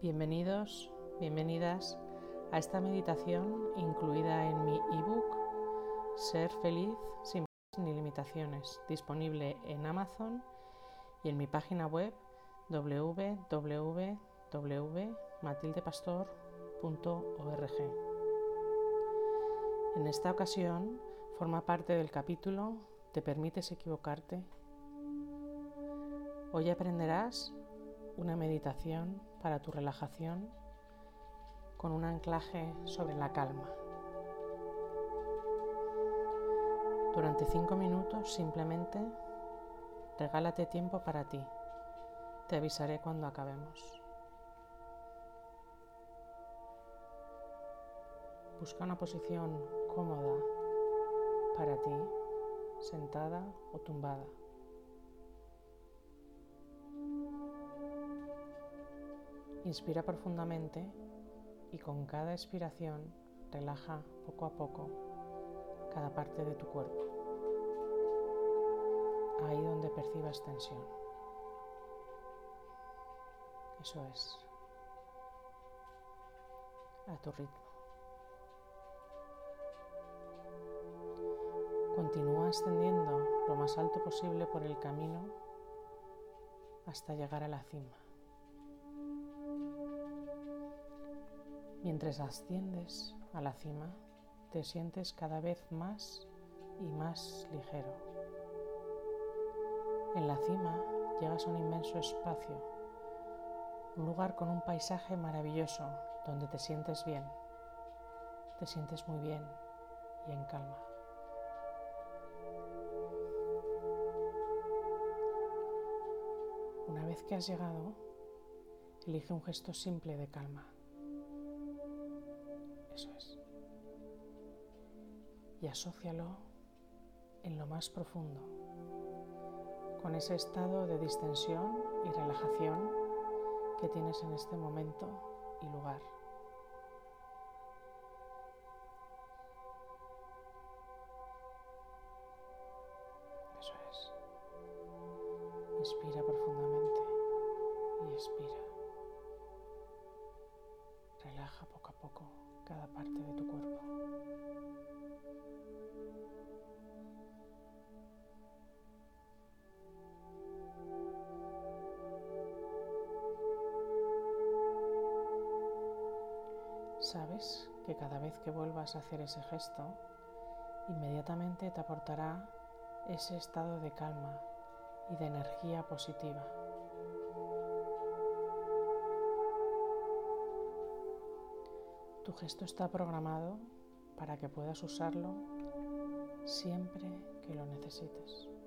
Bienvenidos, bienvenidas a esta meditación incluida en mi ebook Ser feliz sin ni limitaciones, disponible en Amazon y en mi página web www.matildepastor.org. En esta ocasión forma parte del capítulo ¿Te permites equivocarte? Hoy aprenderás una meditación para tu relajación con un anclaje sobre la calma. Durante cinco minutos simplemente regálate tiempo para ti. Te avisaré cuando acabemos. Busca una posición cómoda para ti, sentada o tumbada. Inspira profundamente y con cada expiración relaja poco a poco cada parte de tu cuerpo, ahí donde percibas tensión. Eso es, a tu ritmo. Continúa ascendiendo lo más alto posible por el camino hasta llegar a la cima. Mientras asciendes a la cima, te sientes cada vez más y más ligero. En la cima llegas a un inmenso espacio, un lugar con un paisaje maravilloso donde te sientes bien, te sientes muy bien y en calma. Una vez que has llegado, elige un gesto simple de calma. Eso es. Y asócialo en lo más profundo, con ese estado de distensión y relajación que tienes en este momento y lugar. Eso es. Inspira profundamente y expira. Sabes que cada vez que vuelvas a hacer ese gesto, inmediatamente te aportará ese estado de calma y de energía positiva. Tu gesto está programado para que puedas usarlo siempre que lo necesites.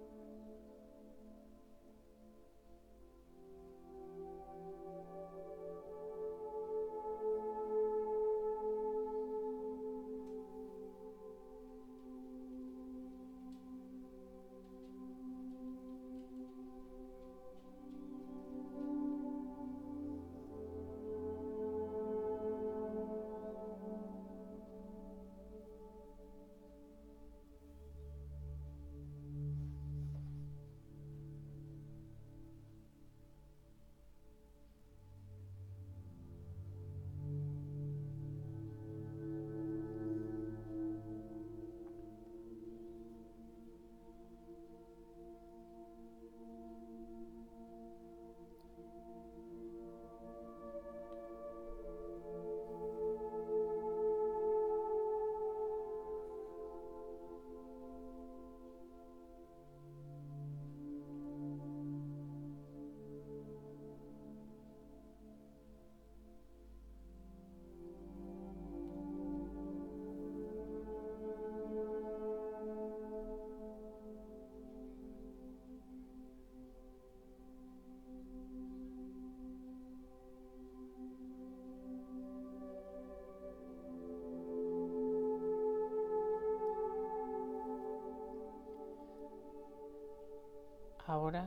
Ahora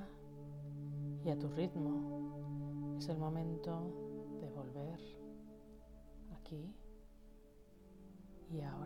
y a tu ritmo es el momento de volver aquí y ahora.